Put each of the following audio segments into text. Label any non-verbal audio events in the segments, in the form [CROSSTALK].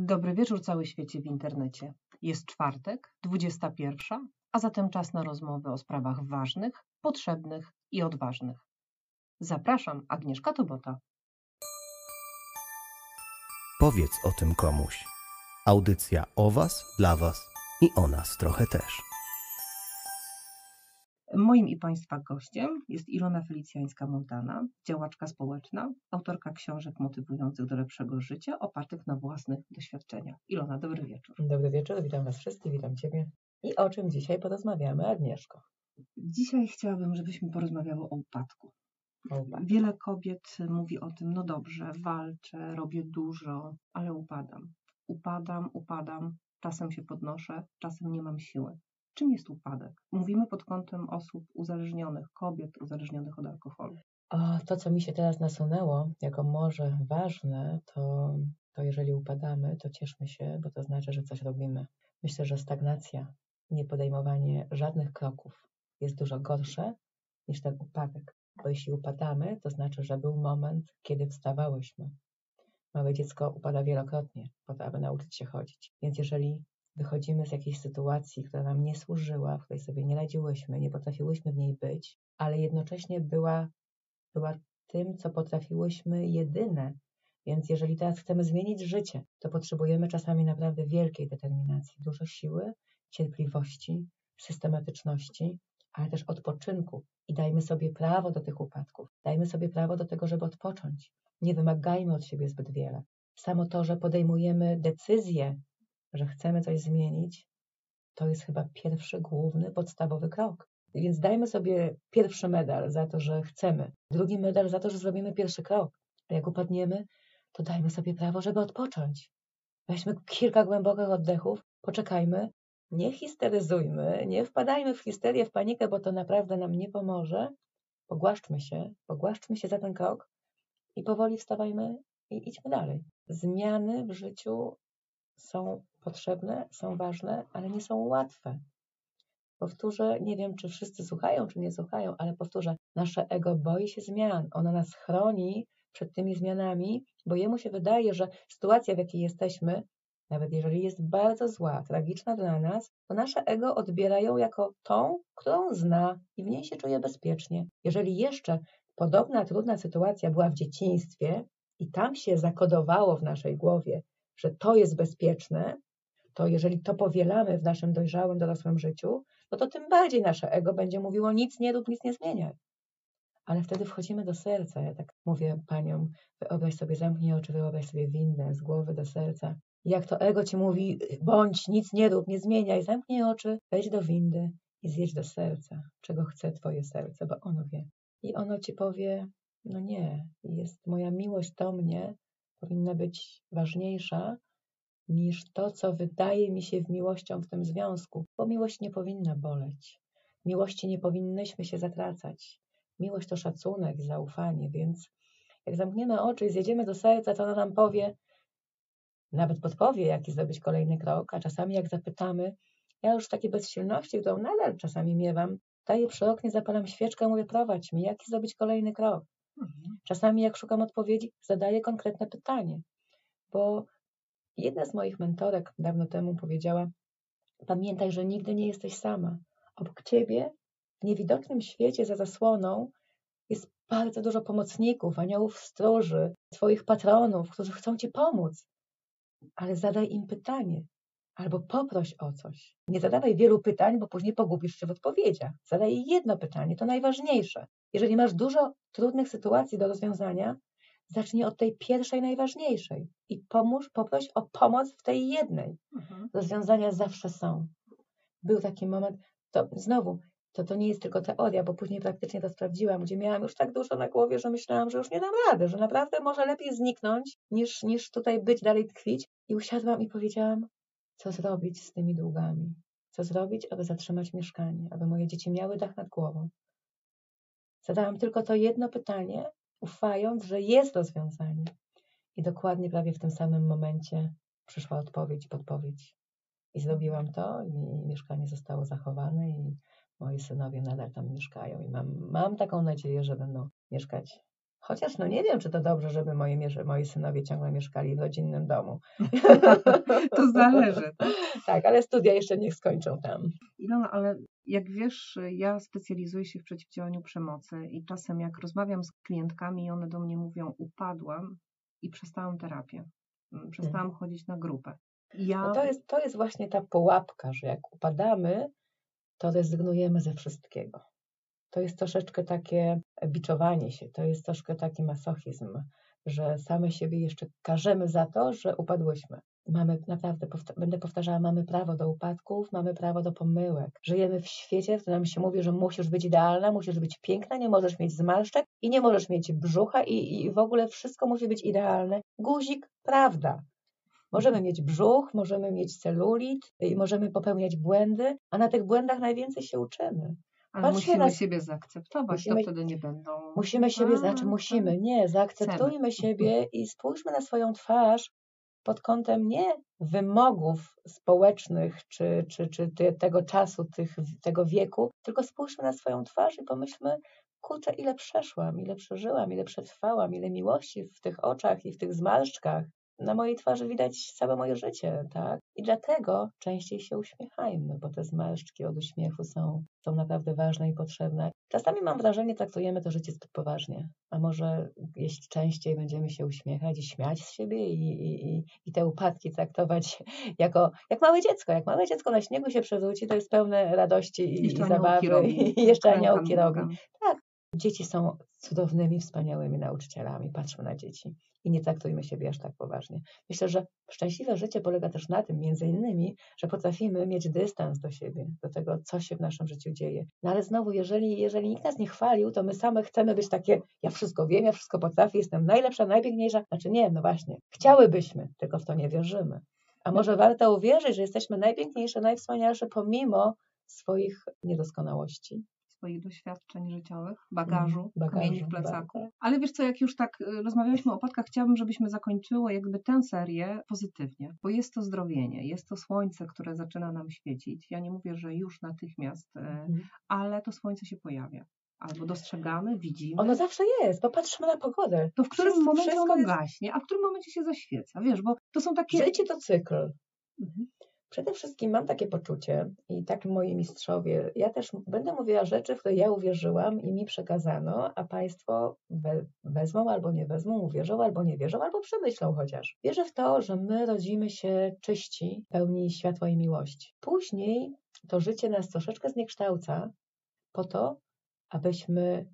Dobry wieczór cały świecie w internecie. Jest czwartek, 21, a zatem czas na rozmowy o sprawach ważnych, potrzebnych i odważnych. Zapraszam, Agnieszka Tobota. Powiedz o tym komuś. Audycja o Was, dla Was i o nas trochę też. Moim i Państwa gościem jest Ilona Felicjańska-Montana, działaczka społeczna, autorka książek motywujących do lepszego życia, opartych na własnych doświadczeniach. Ilona, dobry wieczór. Dobry wieczór, witam Was wszystkich, witam Ciebie. I o czym dzisiaj porozmawiamy, Agnieszko? Dzisiaj chciałabym, żebyśmy porozmawiały o upadku. O upadku. Wiele kobiet mówi o tym, no dobrze, walczę, robię dużo, ale upadam. Upadam, upadam, czasem się podnoszę, czasem nie mam siły. Czym jest upadek? Mówimy pod kątem osób uzależnionych, kobiet uzależnionych od alkoholu. O, to, co mi się teraz nasunęło, jako może ważne, to, to jeżeli upadamy, to cieszmy się, bo to znaczy, że coś robimy. Myślę, że stagnacja, niepodejmowanie żadnych kroków jest dużo gorsze niż ten upadek. Bo jeśli upadamy, to znaczy, że był moment, kiedy wstawałyśmy. Małe dziecko upada wielokrotnie po to, aby nauczyć się chodzić. Więc jeżeli wychodzimy z jakiejś sytuacji, która nam nie służyła, w której sobie nie radziłyśmy, nie potrafiłyśmy w niej być, ale jednocześnie była, była tym, co potrafiłyśmy jedyne. Więc jeżeli teraz chcemy zmienić życie, to potrzebujemy czasami naprawdę wielkiej determinacji, dużo siły, cierpliwości, systematyczności, ale też odpoczynku. I dajmy sobie prawo do tych upadków. Dajmy sobie prawo do tego, żeby odpocząć. Nie wymagajmy od siebie zbyt wiele. Samo to, że podejmujemy decyzję, że chcemy coś zmienić, to jest chyba pierwszy, główny, podstawowy krok. Więc dajmy sobie pierwszy medal za to, że chcemy, drugi medal za to, że zrobimy pierwszy krok. Jak upadniemy, to dajmy sobie prawo, żeby odpocząć. Weźmy kilka głębokich oddechów, poczekajmy, nie histeryzujmy, nie wpadajmy w histerię, w panikę, bo to naprawdę nam nie pomoże. Pogłaszczmy się, pogłaszczmy się za ten krok i powoli wstawajmy i idźmy dalej. Zmiany w życiu są potrzebne, są ważne, ale nie są łatwe. Powtórzę, nie wiem, czy wszyscy słuchają, czy nie słuchają, ale powtórzę, nasze ego boi się zmian. Ono nas chroni przed tymi zmianami, bo jemu się wydaje, że sytuacja, w jakiej jesteśmy, nawet jeżeli jest bardzo zła, tragiczna dla nas, to nasze ego odbiera ją jako tą, którą zna i w niej się czuje bezpiecznie. Jeżeli jeszcze podobna trudna sytuacja była w dzieciństwie i tam się zakodowało w naszej głowie, że to jest bezpieczne, to jeżeli to powielamy w naszym dojrzałym, dorosłym życiu, no to tym bardziej nasze ego będzie mówiło nic nie rób, nic nie zmieniaj. Ale wtedy wchodzimy do serca. Ja tak mówię paniom, wyobraź sobie, zamknij oczy, wyobraź sobie windę z głowy do serca. Jak to ego ci mówi, bądź, nic nie rób, nie zmieniaj, zamknij oczy, wejdź do windy i zjedź do serca, czego chce twoje serce, bo ono wie. I ono ci powie, no nie, jest moja miłość do mnie, powinna być ważniejsza niż to, co wydaje mi się w miłością w tym związku, bo miłość nie powinna boleć. Miłości nie powinnyśmy się zatracać. Miłość to szacunek zaufanie, więc jak zamkniemy oczy i zjedziemy do serca, to ona nam powie, nawet podpowie, jaki zrobić kolejny krok, a czasami jak zapytamy, ja już w takiej bezsilności, którą nadal czasami miewam, daję przy oknie, zapalam świeczkę, mówię, prowadź mi, jaki zrobić kolejny krok. Mhm. Czasami jak szukam odpowiedzi, zadaję konkretne pytanie, bo jedna z moich mentorek dawno temu powiedziała, pamiętaj, że nigdy nie jesteś sama. Obok ciebie, w niewidocznym świecie za zasłoną, jest bardzo dużo pomocników, aniołów stróży, twoich patronów, którzy chcą ci pomóc. Ale zadaj im pytanie, albo poproś o coś. Nie zadawaj wielu pytań, bo później pogubisz się w odpowiedziach. Zadaj jedno pytanie, to najważniejsze. Jeżeli masz dużo trudnych sytuacji do rozwiązania, zacznij od tej pierwszej, najważniejszej i pomóż, poproś o pomoc w tej jednej. Mhm. Rozwiązania zawsze są. Był taki moment, to znowu, to, to nie jest tylko teoria, bo później praktycznie to sprawdziłam, gdzie miałam już tak dużo na głowie, że myślałam, że już nie dam rady, że naprawdę może lepiej zniknąć, niż, niż tutaj być, dalej tkwić. I usiadłam i powiedziałam, co zrobić z tymi długami? Co zrobić, aby zatrzymać mieszkanie, aby moje dzieci miały dach nad głową? Zadałam tylko to jedno pytanie, ufając, że jest rozwiązanie. I dokładnie prawie w tym samym momencie przyszła odpowiedź podpowiedź. I zrobiłam to, i mieszkanie zostało zachowane, i moi synowie nadal tam mieszkają. I mam, mam taką nadzieję, że będą mieszkać Chociaż no nie wiem, czy to dobrze, żeby moi, moi synowie ciągle mieszkali w rodzinnym domu. [LAUGHS] to zależy. Tak? tak, ale studia jeszcze niech skończą tam. Ilona, ale jak wiesz, ja specjalizuję się w przeciwdziałaniu przemocy i czasem jak rozmawiam z klientkami i one do mnie mówią upadłam i przestałam terapię, mm, przestałam hmm. chodzić na grupę. Ja... No to, jest, to jest właśnie ta pułapka, że jak upadamy, to rezygnujemy ze wszystkiego. To jest troszeczkę takie biczowanie się, to jest troszkę taki masochizm, że same siebie jeszcze karzemy za to, że upadłyśmy. Mamy naprawdę, powta będę powtarzała, mamy prawo do upadków, mamy prawo do pomyłek. Żyjemy w świecie, w którym się mówi, że musisz być idealna, musisz być piękna, nie możesz mieć zmarszczek i nie możesz mieć brzucha i, i w ogóle wszystko musi być idealne. Guzik, prawda. Możemy mieć brzuch, możemy mieć celulit i możemy popełniać błędy, a na tych błędach najwięcej się uczymy. Ale musimy na... siebie zaakceptować, musimy, to wtedy nie będą. Musimy siebie, a, znaczy musimy, nie, zaakceptujmy chcemy. siebie i spójrzmy na swoją twarz pod kątem nie wymogów społecznych czy, czy, czy tego czasu, tych, tego wieku, tylko spójrzmy na swoją twarz i pomyślmy, kurczę, ile przeszłam, ile przeżyłam, ile przetrwałam, ile miłości w tych oczach i w tych zmarszczkach, na mojej twarzy widać całe moje życie, tak? I dlatego częściej się uśmiechajmy, bo te zmarszczki od uśmiechu są, są naprawdę ważne i potrzebne. Czasami mam wrażenie, traktujemy to życie zbyt poważnie, a może jeśli częściej będziemy się uśmiechać i śmiać z siebie i, i, i te upadki traktować [LAUGHS] jako jak małe dziecko. Jak małe dziecko na śniegu się przewróci, to jest pełne radości i, i zabawy i jeszcze aniołki robi. Tak, Dzieci są cudownymi, wspaniałymi nauczycielami. Patrzmy na dzieci i nie traktujmy siebie aż tak poważnie. Myślę, że szczęśliwe życie polega też na tym, między innymi, że potrafimy mieć dystans do siebie, do tego, co się w naszym życiu dzieje. No ale znowu, jeżeli, jeżeli nikt nas nie chwalił, to my same chcemy być takie, ja wszystko wiem, ja wszystko potrafię, jestem najlepsza, najpiękniejsza. Znaczy nie, no właśnie, chciałybyśmy, tylko w to nie wierzymy. A może warto uwierzyć, że jesteśmy najpiękniejsze, najwspanialsze pomimo swoich niedoskonałości swoich doświadczeń życiowych, bagażu, mm, bagażu kamieni w plecaku. Tak. Ale wiesz co, jak już tak y, rozmawialiśmy o opadkach, chciałabym, żebyśmy zakończyły jakby tę serię pozytywnie, bo jest to zdrowienie, jest to słońce, które zaczyna nam świecić. Ja nie mówię, że już natychmiast, mm. ale to słońce się pojawia albo dostrzegamy, widzimy. Ono zawsze jest, bo patrzymy na pogodę. To w którym wszystko, momencie ono jest... gaśnie, a w którym momencie się zaświeca, wiesz, bo to są takie... Życie to cykl. Mhm. Przede wszystkim mam takie poczucie i tak moi mistrzowie, ja też będę mówiła rzeczy, w które ja uwierzyłam i mi przekazano, a Państwo we, wezmą albo nie wezmą, uwierzą albo nie wierzą, albo przemyślą chociaż. Wierzę w to, że my rodzimy się czyści, pełni światła i miłości. Później to życie nas troszeczkę zniekształca po to, abyśmy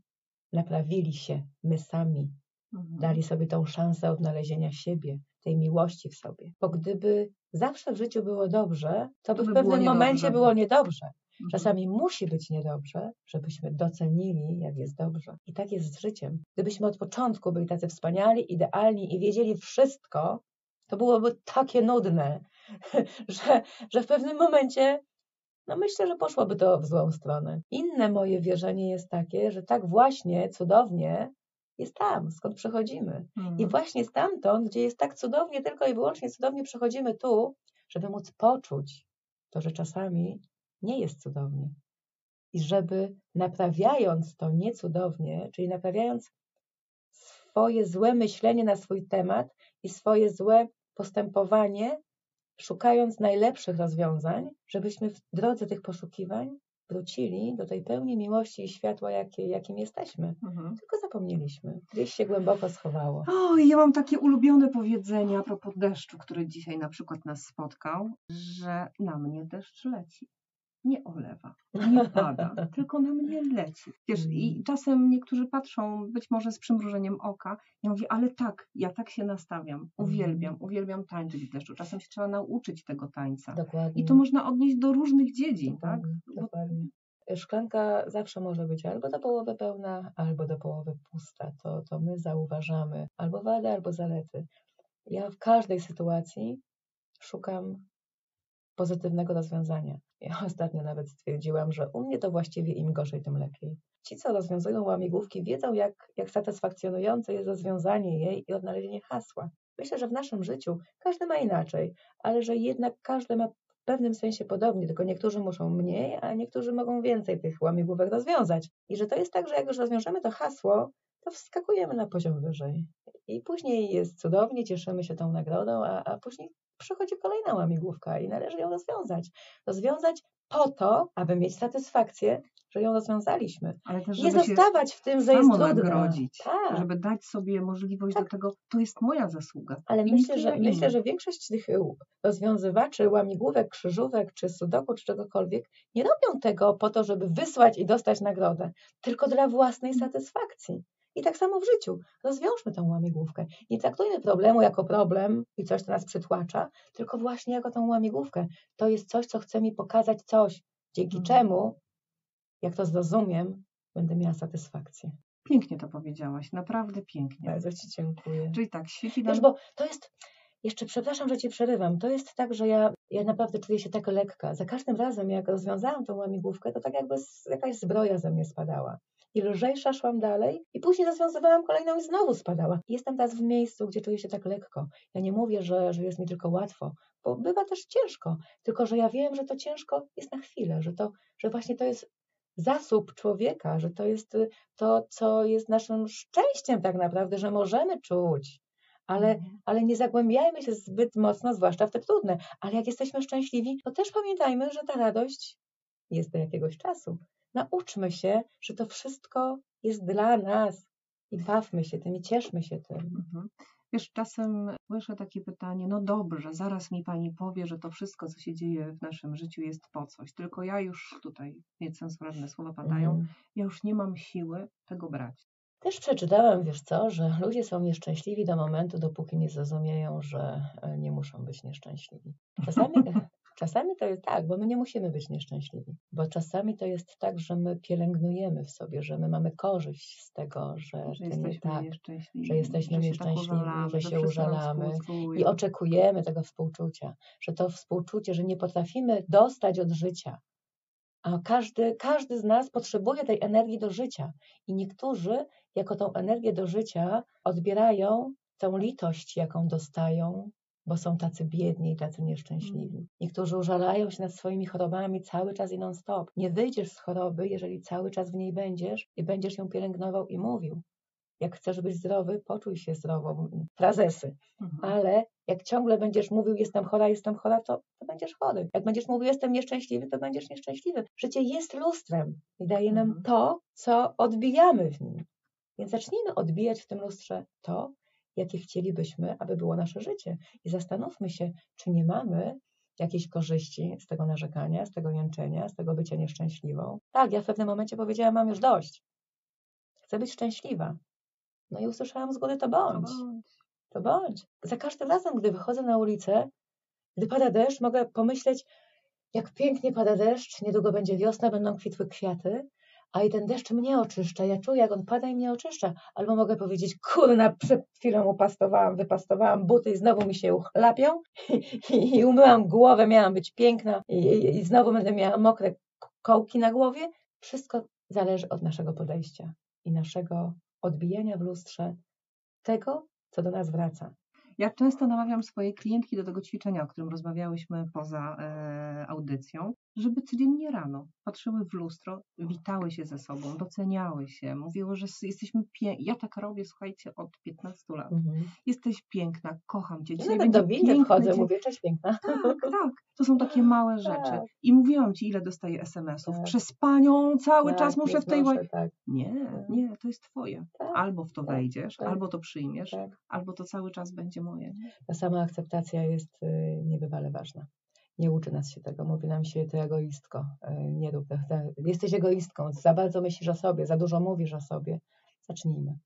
naprawili się my sami, mhm. dali sobie tą szansę odnalezienia siebie, tej miłości w sobie. Bo gdyby zawsze w życiu było dobrze, to by, by w pewnym momencie było niedobrze. Mhm. Czasami musi być niedobrze, żebyśmy docenili, jak jest dobrze. I tak jest z życiem. Gdybyśmy od początku byli tacy wspaniali, idealni i wiedzieli wszystko, to byłoby takie nudne, [LAUGHS] że, że w pewnym momencie, no myślę, że poszłoby to w złą stronę. Inne moje wierzenie jest takie, że tak właśnie cudownie jest tam, skąd przechodzimy. Mhm. I właśnie stamtąd, gdzie jest tak cudownie, tylko i wyłącznie cudownie przechodzimy tu, żeby móc poczuć to, że czasami nie jest cudownie. I żeby naprawiając to niecudownie, czyli naprawiając swoje złe myślenie na swój temat i swoje złe postępowanie, szukając najlepszych rozwiązań, żebyśmy w drodze tych poszukiwań wrócili do tej pełni miłości i światła, jakie, jakim jesteśmy. Mhm. Tylko zapomnieliśmy. Gdzieś się głęboko schowało. O, ja mam takie ulubione powiedzenie a propos deszczu, który dzisiaj na przykład nas spotkał, że na mnie deszcz leci nie olewa, nie pada, [LAUGHS] tylko na mnie leci. Wiesz, i mm. czasem niektórzy patrzą być może z przymrużeniem oka. Ja mówię, ale tak, ja tak się nastawiam. Uwielbiam, mm. uwielbiam tańczyć w deszczu. Czasem się trzeba nauczyć tego tańca. Dokładnie. I to można odnieść do różnych dziedzin, tak? dokładnie, tak? Dokładnie. Szklanka zawsze może być albo do połowy pełna, albo do połowy pusta. To, to my zauważamy albo wady, albo zalety. Ja w każdej sytuacji szukam pozytywnego rozwiązania. Ja ostatnio nawet stwierdziłam, że u mnie to właściwie im gorzej, tym lepiej. Ci, co rozwiązują łamigłówki, wiedzą, jak, jak satysfakcjonujące jest rozwiązanie jej i odnalezienie hasła. Myślę, że w naszym życiu każdy ma inaczej, ale że jednak każdy ma w pewnym sensie podobnie, tylko niektórzy muszą mniej, a niektórzy mogą więcej tych łamigłówek rozwiązać. I że to jest tak, że jak już rozwiążemy to hasło, to wskakujemy na poziom wyżej. I później jest cudownie, cieszymy się tą nagrodą, a, a później przychodzi kolejna łamigłówka i należy ją rozwiązać. Rozwiązać po to, aby mieć satysfakcję, że ją rozwiązaliśmy. Ale też, Nie zostawać w tym, że jest samo trudne. nagrodzić, Tak. żeby dać sobie możliwość Tak. do tego, to jest moja zasługa. Ale myślę, że, inny. myślę, że większość tych y, rozwiązywaczy łamigłówek, krzyżówek, czy sudoku, czy czegokolwiek, nie robią tego po to, żeby wysłać i dostać nagrodę, tylko dla własnej satysfakcji. I tak samo w życiu. Rozwiążmy tą łamigłówkę. Nie traktujmy problemu jako problem i coś, co nas przytłacza, tylko właśnie jako tą łamigłówkę. To jest coś, co chce mi pokazać coś, dzięki Mhm. czemu, jak to zrozumiem, będę miała satysfakcję. Pięknie to powiedziałaś, naprawdę pięknie. Bardzo Ci dziękuję. Czyli tak, świeci nam... Wiesz, bo to jest, jeszcze przepraszam, że Cię przerywam, to jest tak, że ja, ja naprawdę czuję się tak lekka. Za każdym razem, jak rozwiązałam tą łamigłówkę, to tak jakby jakaś zbroja ze mnie spadała. I lżejsza szłam dalej i później rozwiązywałam kolejną i znowu spadała. Jestem teraz w miejscu, gdzie czuję się tak lekko. Ja nie mówię, że, że jest mi tylko łatwo, bo bywa też ciężko, tylko że ja wiem, że to ciężko jest na chwilę, że, to, że właśnie to jest zasób człowieka, że to jest y, to, co jest naszym szczęściem tak naprawdę, że możemy czuć. Ale, Mhm. ale nie zagłębiajmy się zbyt mocno, zwłaszcza w te trudne. Ale jak jesteśmy szczęśliwi, to też pamiętajmy, że ta radość jest do jakiegoś czasu. Nauczmy się, że to wszystko jest dla nas i bawmy się tym i cieszmy się tym. Mhm. Wiesz, czasem słyszę takie pytanie, no dobrze, zaraz mi pani powie, że to wszystko, co się dzieje w naszym życiu jest po coś, tylko ja już tutaj, niecenzuralne słowa padają, Mhm. ja już nie mam siły tego brać. Też przeczytałam, wiesz co, że ludzie są nieszczęśliwi do momentu, dopóki nie zrozumieją, że e, nie muszą być nieszczęśliwi. Czasami, [LAUGHS] czasami to jest tak, bo my nie musimy być nieszczęśliwi, bo czasami to jest tak, że my pielęgnujemy w sobie, że my mamy korzyść z tego, że, Że jesteśmy tak nieszczęśliwi, że jesteśmy się tak nieszczęśliwi, użalamy, że się użalamy i oczekujemy tego współczucia, że to współczucie, że nie potrafimy dostać od życia. A każdy, każdy z nas potrzebuje tej energii do życia. I niektórzy, jako tą energię do życia, odbierają tą litość, jaką dostają, bo są tacy biedni i tacy nieszczęśliwi. Niektórzy użalają się nad swoimi chorobami cały czas i non-stop. Nie wyjdziesz z choroby, jeżeli cały czas w niej będziesz i będziesz ją pielęgnował i mówił. Jak chcesz być zdrowy, poczuj się zdrowo. Frazesy Mhm. ale jak ciągle będziesz mówił, jestem chora, jestem chora, to, to będziesz chory. Jak będziesz mówił, jestem nieszczęśliwy, to będziesz nieszczęśliwy. Życie jest lustrem i daje nam Mhm. to, co odbijamy w nim. Więc zacznijmy odbijać w tym lustrze to, jakie chcielibyśmy, aby było nasze życie. I zastanówmy się, czy nie mamy jakiejś korzyści z tego narzekania, z tego jęczenia, z tego bycia nieszczęśliwą. Tak, ja w pewnym momencie powiedziałam, mam już dość. Chcę być szczęśliwa. No i usłyszałam z góry, to To bądź bądź. to bądź. Za każdym razem, gdy wychodzę na ulicę, gdy pada deszcz, mogę pomyśleć, jak pięknie pada deszcz, niedługo będzie wiosna, będą kwitły kwiaty, a i ten deszcz mnie oczyszcza. Ja czuję, jak on pada i mnie oczyszcza. Albo mogę powiedzieć, kurna, przed chwilą upastowałam, wypastowałam buty i znowu mi się uchlapią [LAUGHS] i, i umyłam głowę, miałam być piękna i, i, i znowu będę miała mokre kołki na głowie. Wszystko zależy od naszego podejścia i naszego odbijania w lustrze tego, co do nas wraca. Ja często namawiam swoje klientki do tego ćwiczenia, o którym rozmawiałyśmy poza e, audycją, żeby codziennie rano patrzyły w lustro, witały się ze sobą, doceniały się, mówiły, że jesteśmy piękni. Ja tak robię, słuchajcie, od 15 lat. Jesteś piękna, kocham cię. Dzisiaj będzie do windy wchodzę, dzień. mówię, cześć piękna. Tak, [LAUGHS] tak. To są takie małe rzeczy. Tak. I mówiłam ci, ile dostaję SMS-ów. Tak. Przez panią cały Tak, czas muszę w tej łaj... tak, Nie, nie, to jest twoje. Tak, Albo w to tak, wejdziesz, tak, albo to przyjmiesz, tak. albo to cały czas będzie moje. Ta sama akceptacja jest y, niebywale ważna. Nie uczy nas się tego, mówi nam się ty egoistko, y, nie rób te, te, jesteś egoistką, za bardzo myślisz o sobie, za dużo mówisz o sobie. Zacznijmy,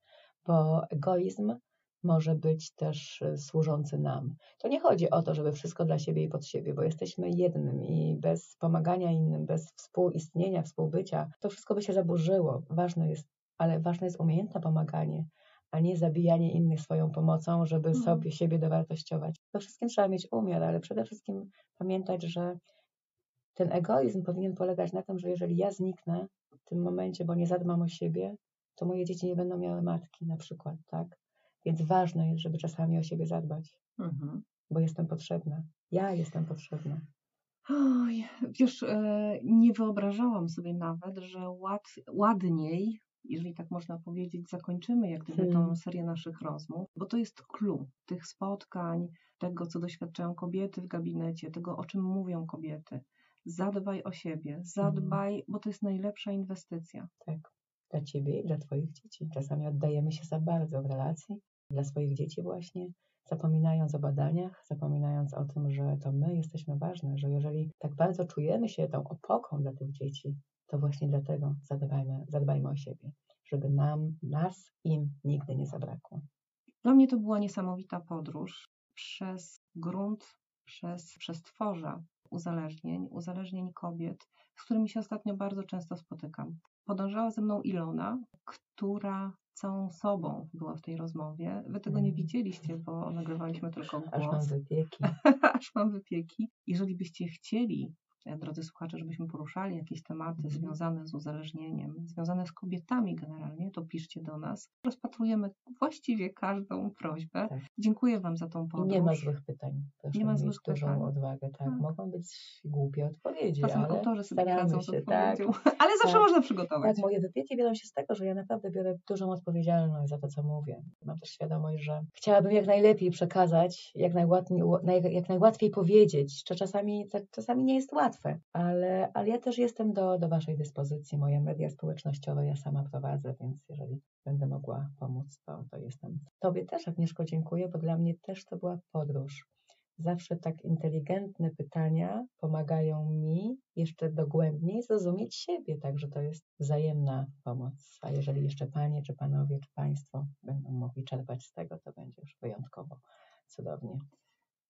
bo egoizm może być też y, służący nam. To nie chodzi o to, żeby wszystko dla siebie i pod siebie, bo jesteśmy jednym i bez pomagania innym, bez współistnienia, współbycia, to wszystko by się zaburzyło. Ważne jest, ale ważne jest umiejętne pomaganie, a nie zabijanie innych swoją pomocą, żeby Mhm. sobie siebie dowartościować. To wszystkim trzeba mieć umiar, ale przede wszystkim pamiętać, że ten egoizm powinien polegać na tym, że jeżeli ja zniknę w tym momencie, bo nie zadbam o siebie, to moje dzieci nie będą miały matki na przykład, tak? Więc ważne jest, żeby czasami o siebie zadbać, Mhm. bo jestem potrzebna. Ja jestem potrzebna. Oj, wiesz, e, nie wyobrażałam sobie nawet, że ład, ładniej jeżeli tak można powiedzieć, zakończymy jak gdyby Hmm. tą serię naszych rozmów, bo to jest clue tych spotkań, tego, co doświadczają kobiety w gabinecie, tego, o czym mówią kobiety. Zadbaj o siebie, zadbaj, bo to jest najlepsza inwestycja. Tak. Dla ciebie i dla twoich dzieci. Czasami oddajemy się za bardzo w relacji, dla swoich dzieci właśnie, zapominając o badaniach, zapominając o tym, że to my jesteśmy ważne, że jeżeli tak bardzo czujemy się tą opoką dla tych dzieci, to właśnie dlatego zadbajmy, zadbajmy o siebie, żeby nam, nas, im nigdy nie zabrakło. Dla mnie to była niesamowita podróż przez grunt, przez przestworza uzależnień, uzależnień kobiet, z którymi się ostatnio bardzo często spotykam. Podążała ze mną Ilona, która całą sobą była w tej rozmowie. Wy tego nie Mhm. widzieliście, bo nagrywaliśmy tylko Aż mam głos. wypieki. [LAUGHS] Aż mam wypieki. Jeżeli byście chcieli, drodzy słuchacze, żebyśmy poruszali jakieś tematy Mhm. związane z uzależnieniem, związane z kobietami generalnie, to piszcie do nas. Rozpatrujemy właściwie każdą prośbę. Tak. Dziękuję Wam za tą podróż. nie ma złych pytań. Proszę Nie ma złych dużą pytań. odwagę. Tak, Tak. mogą być głupie odpowiedzi, Czasem ale autorzy sobie radzą się, tak. [LAUGHS] ale zawsze Tak. można przygotować. Tak, moje wypieki biorą się z tego, że ja naprawdę biorę dużą odpowiedzialność za to, co mówię. Mam też świadomość, że chciałabym jak najlepiej przekazać, jak, najładniej, naj, jak najłatwiej powiedzieć, że czasami, czasami nie jest łatwe, ale, ale ja też jestem do, do Waszej dyspozycji. Moje media społecznościowe ja sama prowadzę, więc jeżeli będę mogła pomóc, to, to jestem. Tobie też, Agnieszko, dziękuję, bo dla mnie też to była podróż. Zawsze tak inteligentne pytania pomagają mi jeszcze dogłębniej zrozumieć siebie, także to jest wzajemna pomoc. A jeżeli jeszcze Panie, czy Panowie, czy Państwo będą mogli czerpać z tego, to będzie już wyjątkowo cudownie.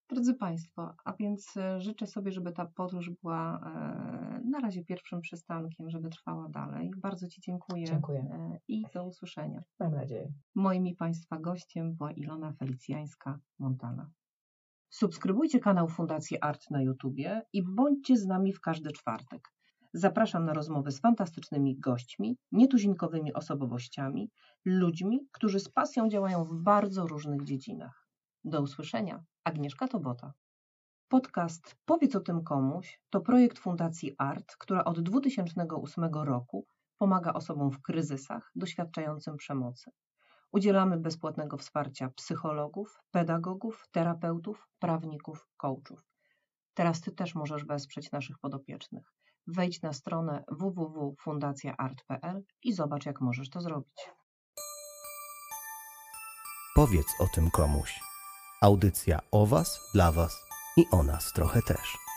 Drodzy Państwo, a więc e, życzę sobie, żeby ta podróż była e, na razie pierwszym przystankiem, żeby trwała dalej. Bardzo Ci dziękuję, Dziękuję. e, i do usłyszenia. Mam nadzieję. Moim i Państwa gościem była Ilona Felicjańska-Montana. Subskrybujcie kanał Fundacji Art na YouTubie i bądźcie z nami w każdy czwartek. Zapraszam na rozmowy z fantastycznymi gośćmi, nietuzinkowymi osobowościami, ludźmi, którzy z pasją działają w bardzo różnych dziedzinach. Do usłyszenia. Agnieszka Tobota. Podcast Powiedz o tym komuś to projekt Fundacji Art, która od 2008 roku pomaga osobom w kryzysach doświadczającym przemocy. Udzielamy bezpłatnego wsparcia psychologów, pedagogów, terapeutów, prawników, coachów. Teraz Ty też możesz wesprzeć naszych podopiecznych. Wejdź na stronę www.fundacjaart.pl i zobacz, jak możesz to zrobić. Powiedz o tym komuś. Audycja o Was, dla Was i o nas trochę też.